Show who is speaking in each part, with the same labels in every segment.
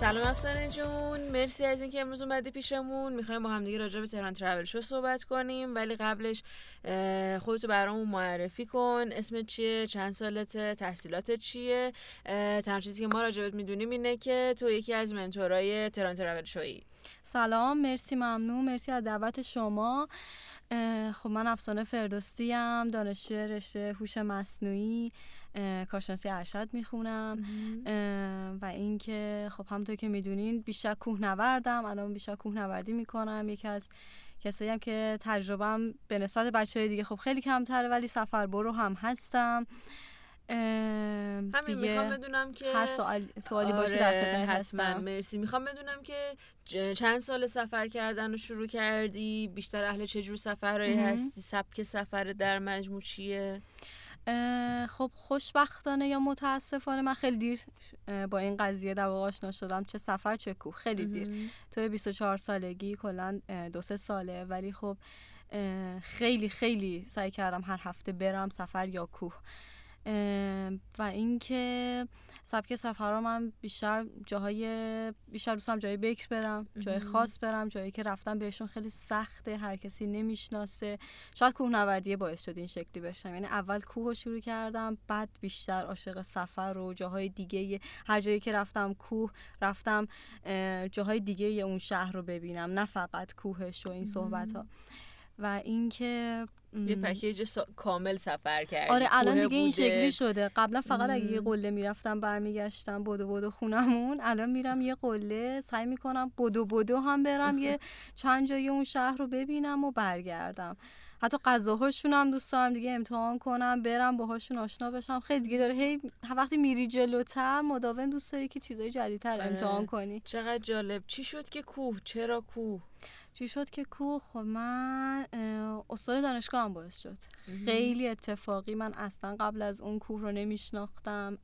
Speaker 1: سلام افسانه جون. مرسی از اینکه امروز اومدی پیشمون. می‌خوایم با همدیگه راجع به تهران ترول شو صحبت کنیم ولی قبلش خودتو برامون معرفی کن. اسم چیه؟ چند سالته؟ تحصیلات چیه؟ تنها چیزی که ما راجبت می‌دونیم اینه که تو یکی از منتورای تهران ترول شویی.
Speaker 2: سلام مرسی ممنون مرسی از دعوت شما. خب من افسانه فردوسی ام دانشجو رشته هوش مصنوعی کارشناسی ارشد می‌خونم. و اینکه خب همونطور که می‌دونین بیشتر کوهنوردم الان بیشتر کوهنوردی می‌کنم. یکی از کسایی هم که تجربهم به نسبت بچه دیگه خب خیلی کمتره ولی سفر برو هم هستم.
Speaker 1: همین می‌خوام بدونم که
Speaker 2: هر سوال سوالی باشه در
Speaker 1: آره، حتما. مرسی. می‌خوام بدونم که چند سال سفر کردن رو شروع کردی؟ بیشتر اهل چه جور سفرهایی هستی؟ سبک سفر در مجموع چیه؟
Speaker 2: خب خوشبختانه یا متاسفانه من خیلی دیر با این قضیه در واقع آشنا شدم. چه سفر چه کوه. خیلی دیر. تو 24 سالگی کلا دو سه ساله. ولی خب خیلی خیلی سعی کردم هر هفته برم سفر یا کوه. و اینکه سبک سفرها من بیشتر جاهای بیشتر دوستم جای بکر برم جای خاص برم جایی که رفتم بهشون خیلی سخته هر کسی نمی‌شناسه. شاید کوهنوردی باعث شد این شکلی بشم. یعنی اول کوه رو شروع کردم بعد بیشتر عاشق سفر و جاهای دیگه هر جایی که رفتم کوه رفتم جاهای دیگه اون شهر رو ببینم. نه فقط کوهش و این صحبت ها و اینکه
Speaker 1: یه پکیج کامل سفر کردی.
Speaker 2: آره الان دیگه این شکلی شده. قبلا فقط اگه یه قله می‌رفتم برمیگشتم بدو بدو خونمون الان میرم یه قله سعی می‌کنم بدو بدو هم برم یه چند جایی اون شهر رو ببینم و برگردم. حتی غذاهاشون هم دوست دارم دیگه امتحان کنم برم باهاشون آشنا بشم. خیلی دیگه داره هی وقتی میری جلوتر مداوم دوست داری که چیزای جدیدتر آره. امتحان کنی.
Speaker 1: چقدر جالب. چی شد که کوه؟ چرا کوه؟
Speaker 2: چی شد که کوه خب من استاد دانشگاه هم باعث شد. خیلی اتفاقی من اصلا قبل از اون کوه رو نمیشناختم.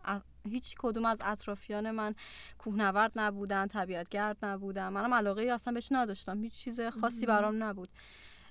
Speaker 2: هیچ کدوم از اطرافیان من کوهنورد نبودن طبیعتگرد نبودن. منم علاقه اصلا بهش نداشتم. هیچ چیز خاصی برام نبود.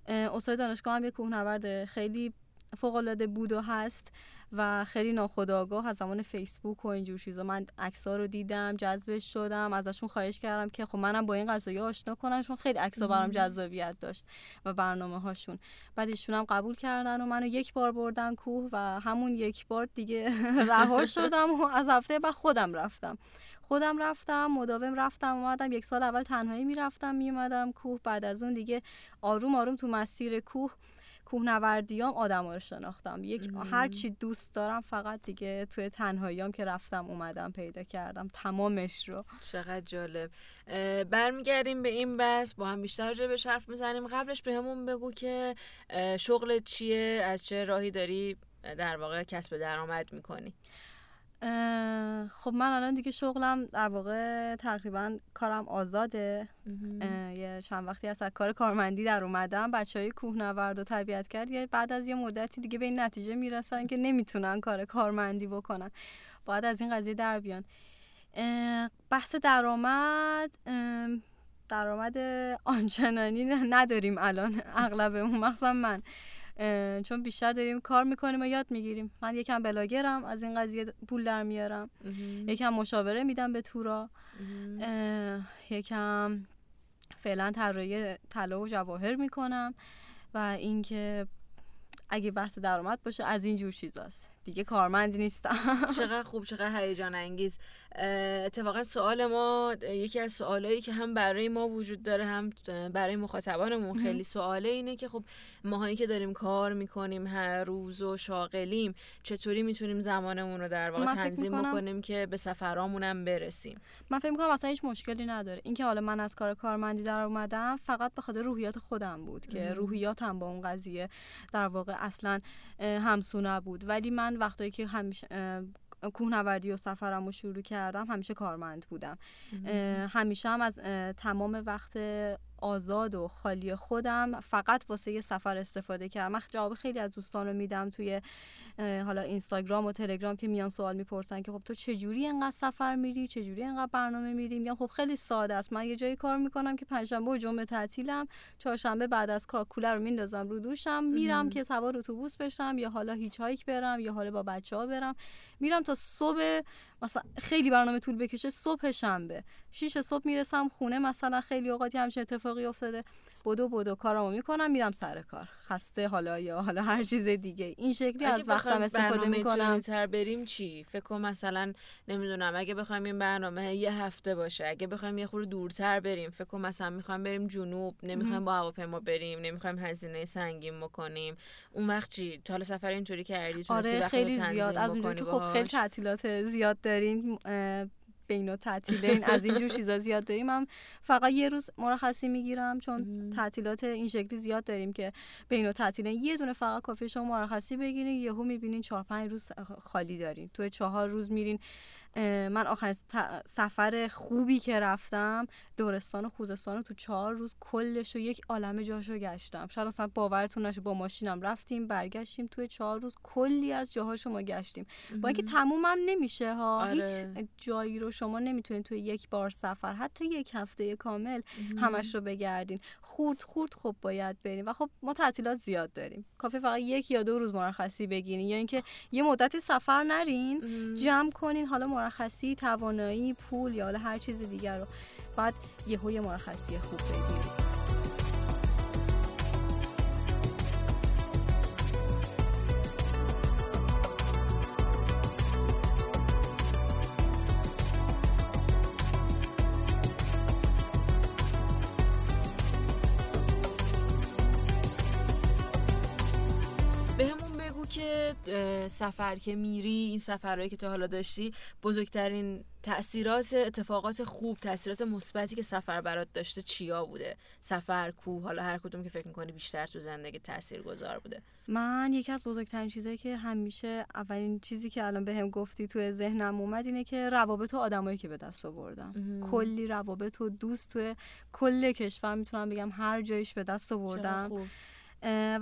Speaker 2: استاد دانشگاه هم یه کوهنورد خیلی فوق العاده بود و هست. و خیلی ناخودآگاه از زمان فیسبوک و اینجور چیزا. من عکس‌ها رو دیدم جذبش شدم ازشون خواهش کردم که خب منم با این قضایی آشنا کنن چون خیلی عکس‌ها برام جذابیت داشت و برنامه هاشون بعد ایشون هم قبول کردن و منو یک بار بردن کوه و همون یک بار دیگه رها شدم و از هفته بعد خودم رفتم. خودم رفتم مداوم رفتم اومدم. یک سال اول تنهایی می‌رفتم میومدم کوه. بعد از اون دیگه آروم آروم تو مسیر کوه کوهنوردیام آدم رو شناختم. یک هر چی دوست دارم فقط دیگه توی تنهاییام که رفتم اومدم پیدا کردم. تمامش رو.
Speaker 1: چقدر جالب. برمیگردیم به این بس با هم بیشتر راجع به حرف می‌زنیم. قبلش به همون بگو که شغل چیه؟ از چه راهی داری در واقع کسب درآمد می‌کنی؟
Speaker 2: خب من الان دیگه شغلم در واقع تقریبا کارم آزاده. یه چند وقتی از کار کارمندی در اومدم بچه های کوهنورد و طبیعت کرد یه بعد از یه مدتی دیگه به این نتیجه می‌رسن که نمی‌تونن کار کارمندی بکنن. باید از این قضیه در بیان. بحث درآمد درآمد آنچنانی نداریم الان اغلبمون مخصوصا من. چون بیشتر داریم کار می‌کنیم و یاد می‌گیریم. من یکم بلاگرم از این قضیه پول در میارم. یکم مشاوره میدم به تورا. یکم فعلا طراحی طلا و جواهر می‌کنم و اینکه اگه بحث درآمد باشه از این جور چیزاست. دیگه کارمند نیستم.
Speaker 1: چقدر خوب چقدر هیجان انگیز. اتفاقا سوال ما یکی از سوالایی که هم برای ما وجود داره هم برای مخاطبانمون خیلی سواله اینه که خب ماهایی که داریم کار می‌کنیم هر روز و شاغلیم چطوری می‌تونیم زمانمون رو در واقع تنظیم بکنیم که به سفرامونم برسیم؟
Speaker 2: من فکر می‌کنم اصلا هیچ مشکلی نداره. اینکه حالا من از کار کارمندی در اومدم فقط به خاطر روحیات خودم بود که روحیاتم با اون قضیه در واقع اصلا همسو نبود. ولی من وقتایی که همیشه کوهنوردی و سفرم رو شروع کردم همیشه کارمند بودم. همیشه هم از تمام وقت آزاد و خالی خودم فقط واسه یه سفر استفاده کردم. من جواب خیلی از دوستان رو میدم توی حالا اینستاگرام و تلگرام که میان سوال می‌پرسن که خب تو چجوری اینقدر سفر میری؟ چجوری اینقدر برنامه میری؟ میگم خب خیلی ساده است. من یه جایی کار می‌کنم که پنجشنبه و جمعه تعطیلم چهارشنبه بعد از کار کولر رو میندازم رو دوشم میرم که سوار اتوبوس بشم یا حالا هیچ هایک برم یا حالا با بچه ها برم. میرم تا صبح مثلا خیلی برنامه طول بکشه صبح شنبه. شیش صبح می‌رسم خونه مثلا خیلی اوقاتی همچین اتفاقی افتاده. بدو بدو کارامو می‌کنم میرم سر کار. خسته حالا یا حالا هر چیز دیگه. این شکلی از وقتم استفاده می‌کنم.
Speaker 1: تر بریم چی؟ فکر کن مثلا نمی‌دونم اگه بخوایم این برنامه یه هفته باشه اگه بخوایم یه خورده دورتر بریم فکر کن مثلا می‌خوایم بریم جنوب نمی‌خوایم با هواپیما بریم نمی‌خوایم هزینه سنگین بکنیم. اون وقت چی؟ تا حالا سفر اینجوری کردی؟
Speaker 2: آره خیلی زیاد. از اونجوری که خب خیلی تعطیلات زیاد دارین بین و تعطیلین از اینجور چیزا زیاد داریم. هم فقط یه روز مرخصی می‌گیرم چون تعطیلات این شکلی زیاد داریم که بین و تعطیلین یه دونه فقط کافی شما مرخصی بگیرین یهو می‌بینین چهار پنج روز خالی دارین. تو چهار روز میرین من آخر سفر خوبی که رفتم لورستان و خوزستان رو تو چهار روز کلش و یک عالم جاشو گشتم. شاید اصلا باورتون نشه با ماشینم رفتیم برگشتیم توی چهار روز کلی از جاهاشو ما گشتیم. با اینکه تمومم نمیشه ها آره. هیچ جایی رو شما نمی‌تونید توی یک بار سفر حتی یک هفته کامل همش رو بگردین. خورد خورد خب باید بریم. و خب ما تعطیلات زیاد داریم. کافی فقط یک یا دو روز مرخصی بگیرین. یا اینکه یه مدتی سفر نرین جمع کنین. حالا مرخصی توانایی پول یا هر چیز دیگر رو. بعد یهو یه مرخصی خوب بگیرید
Speaker 1: سفر که میری این سفرهایی که تا حالا داشتی بزرگترین تاثیرات اتفاقات خوب تاثیرات مثبتی که سفر برات داشته چیا بوده؟ سفر کو حالا هر کدوم که فکر می‌کنی بیشتر تو زندگی تاثیر گذار بوده.
Speaker 2: من یکی از بزرگترین چیزایی که همیشه اولین چیزی که الان بهم گفتی تو ذهنم اومد اینه که روابط و آدمایی که به دست آوردم. کلی روابط و دوست تو کل کشور می‌تونم بگم هر جایش به دست آوردم.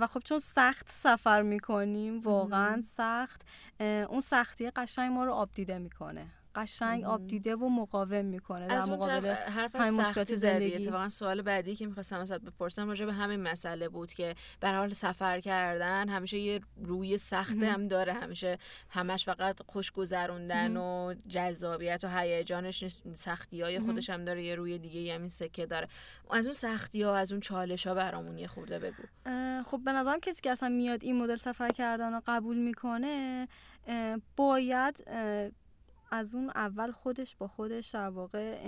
Speaker 2: و خب چون سخت سفر می‌کنیم واقعا سخت اون سختی قشنگ ما رو آب دیده می‌کنه. قشنگ آب دیده و مقاوم می‌کنه در مقابل
Speaker 1: حرف مشکلات زندگی. اتفاقا سوال بعدی که می‌خواستم ازت بپرسم راجع به همین مسئله بود که به حال سفر کردن همیشه یه روی سخت هم داره. همیشه همش فقط خوش گذروندن و جذابیت و هیجانش نیست. سختی های خودش هم داره یه روی دیگه همین سکه داره. از اون سختی ها از اون چالش ها برامون یه خورده بگو.
Speaker 2: خب به نظرم کسی که اصلا میاد این مدل سفر کردن رو قبول می‌کنه باید از اون اول خودش با خودش در واقع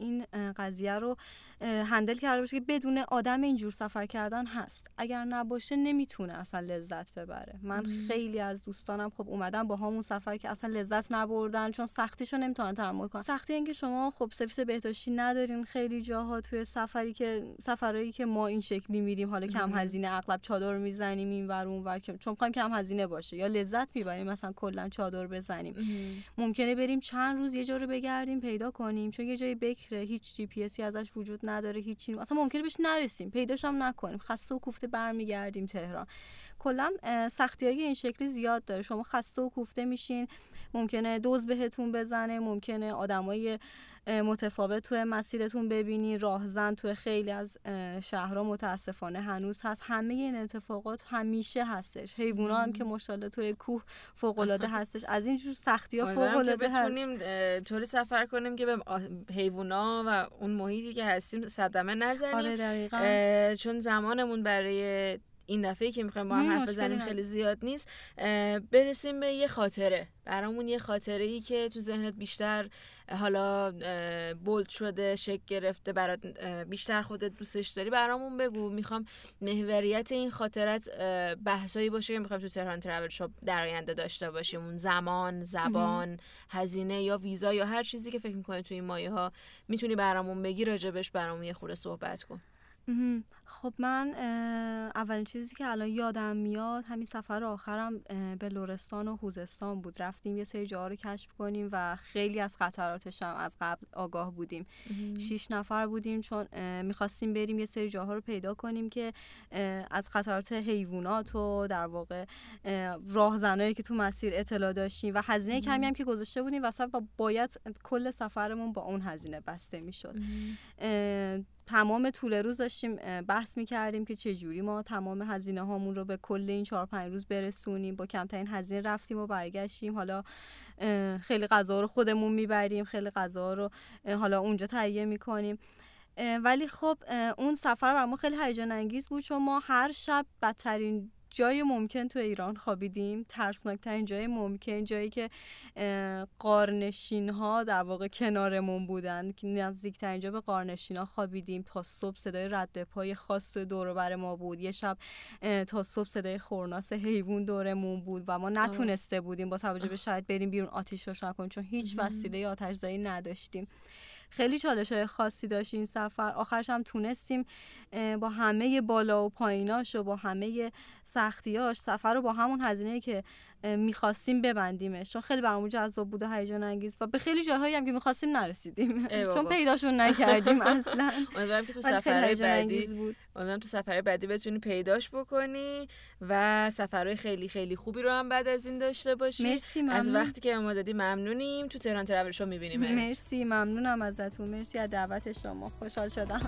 Speaker 2: این قضیه رو هندل کرده باشه که بدون آدم اینجور سفر کردن هست. اگر نباشه نمی‌تونه اصلا لذت ببره. من خیلی از دوستانم خب اومدن با همون سفر که اصلا لذت نبردن چون سختیشو نمی‌تونن تحمل کنن. سختی اینکه شما خب سرویس بهداشتی ندارین. خیلی جاها توی سفری که سفرهایی که ما این شکلی میریم حالا کم هزینه اغلب چادر می‌زنیم این ور اون ور چون می‌خوایم کم هزینه باشه یا لذت می‌بریم مثلا کلا چادر بزنیم. ممکنه بریم چند روز یه جا رو بگردیم پیدا کنیم. چون یه جایی بکره هیچ جی پی اسی ازش وجود نداره هیچی اصلا ممکنه بهش نرسیم. پیداش هم نکنیم. خسته و کوفته برمیگردیم تهران. کلا سختی های این شکلی زیاد داره. شما خسته و کوفته میشین. ممکنه دوز بهتون بزنه. ممکنه آدمای متفاوت توی مسیرتون ببینی. راهزن توی خیلی از شهرها متاسفانه هنوز هست. همه این اتفاقات همیشه هستش. حیوونا هم که ماشاءالله توی کوه فوق العاده هستش. از این جور سختی ها فوق العاده هست.
Speaker 1: بتونیم طوری سفر کنیم که به حیوونا و اون محیطی که هستیم صدمه نزنیم. آره چون زمانمون برای این دفعه که می‌خوایم با هم حرف بزنیم خیلی زیاد نیست. برسیم به یه خاطره. برامون یه خاطره ای که تو ذهنت بیشتر حالا بولد شده شک گرفته برات بیشتر خودت دوستش داری برامون بگو. می‌خوام محوریت این خاطرت بحثایی باشه که می‌خوایم تو تهران ترافل شاپ در آینده داشته باشیم. اون زمان زبان هزینه یا ویزا یا هر چیزی که فکر می‌کنی تو این مایه ها می‌تونی برامون بگی راجبش برامون یه خورده صحبت کن.
Speaker 2: خب من اولین چیزی که الان یادم میاد همین سفر آخرم به لورستان و خوزستان بود. رفتیم یه سری جاها رو کشف کنیم و خیلی از خطراتش هم از قبل آگاه بودیم. شیش نفر بودیم چون می‌خواستیم بریم یه سری جاها رو پیدا کنیم که از خطرات حیوانات و در واقع راهزنایی که تو مسیر اطلاع داشتیم و هزینه کمی هم که گذاشته بودیم وسط و باید کل سفرمون با اون هزینه بسته می‌شد. تمام طول روز داشتیم بحث می‌کردیم که چه جوری ما تمام هزینه هامون رو به کل این چهار پنج روز برسونیم. با کمترین هزینه رفتیم و برگشتیم. حالا خیلی غذا رو خودمون می‌بریم خیلی غذا رو حالا اونجا تهیه می‌کنیم. ولی خب اون سفر برای ما خیلی هیجان انگیز بود چون ما هر شب بدترین جای ممکن تو ایران خوابیدیم. ترسناکترین جای ممکن جایی که قارنشین ها در واقع کنارمون بودن. که نزدیکترین جا به قارنشین ها خوابیدیم تا صبح صدای رد پای خاص دور بر ما بود. یه شب تا صبح صدای خورناس حیوان دورمون بود و ما نتونسته بودیم با توجه به شاید بریم بیرون آتیش روشن کنیم چون هیچ وسیله آتش زایی نداشتیم. خیلی چالش های خاصی داشت این سفر. آخرش هم تونستیم با همه بالا و پاییناش و با همه سختیاش سفر رو با همون هزینه که می‌خواستیم ببندیمش. چون خیلی برامون جذاب بود و هیجان انگیز و به خیلی جاهایی هم که می‌خواستیم نرسیدیم. چون پیداشون نکردیم اصلا.
Speaker 1: امیدوارم که تو سفر بعدی امیدوارم تو سفر بعدی بتونی پیداش بکنی و سفرهای خیلی خیلی خوبی رو هم بعد از این داشته باشی.
Speaker 2: مرسی
Speaker 1: ممنون. از وقتی که ما دادی ممنونیم. تو تهران ترافل شو می‌بینیم
Speaker 2: مرسی ممنونم ازتون. مرسی از دعوت شما. خوشحال شدم.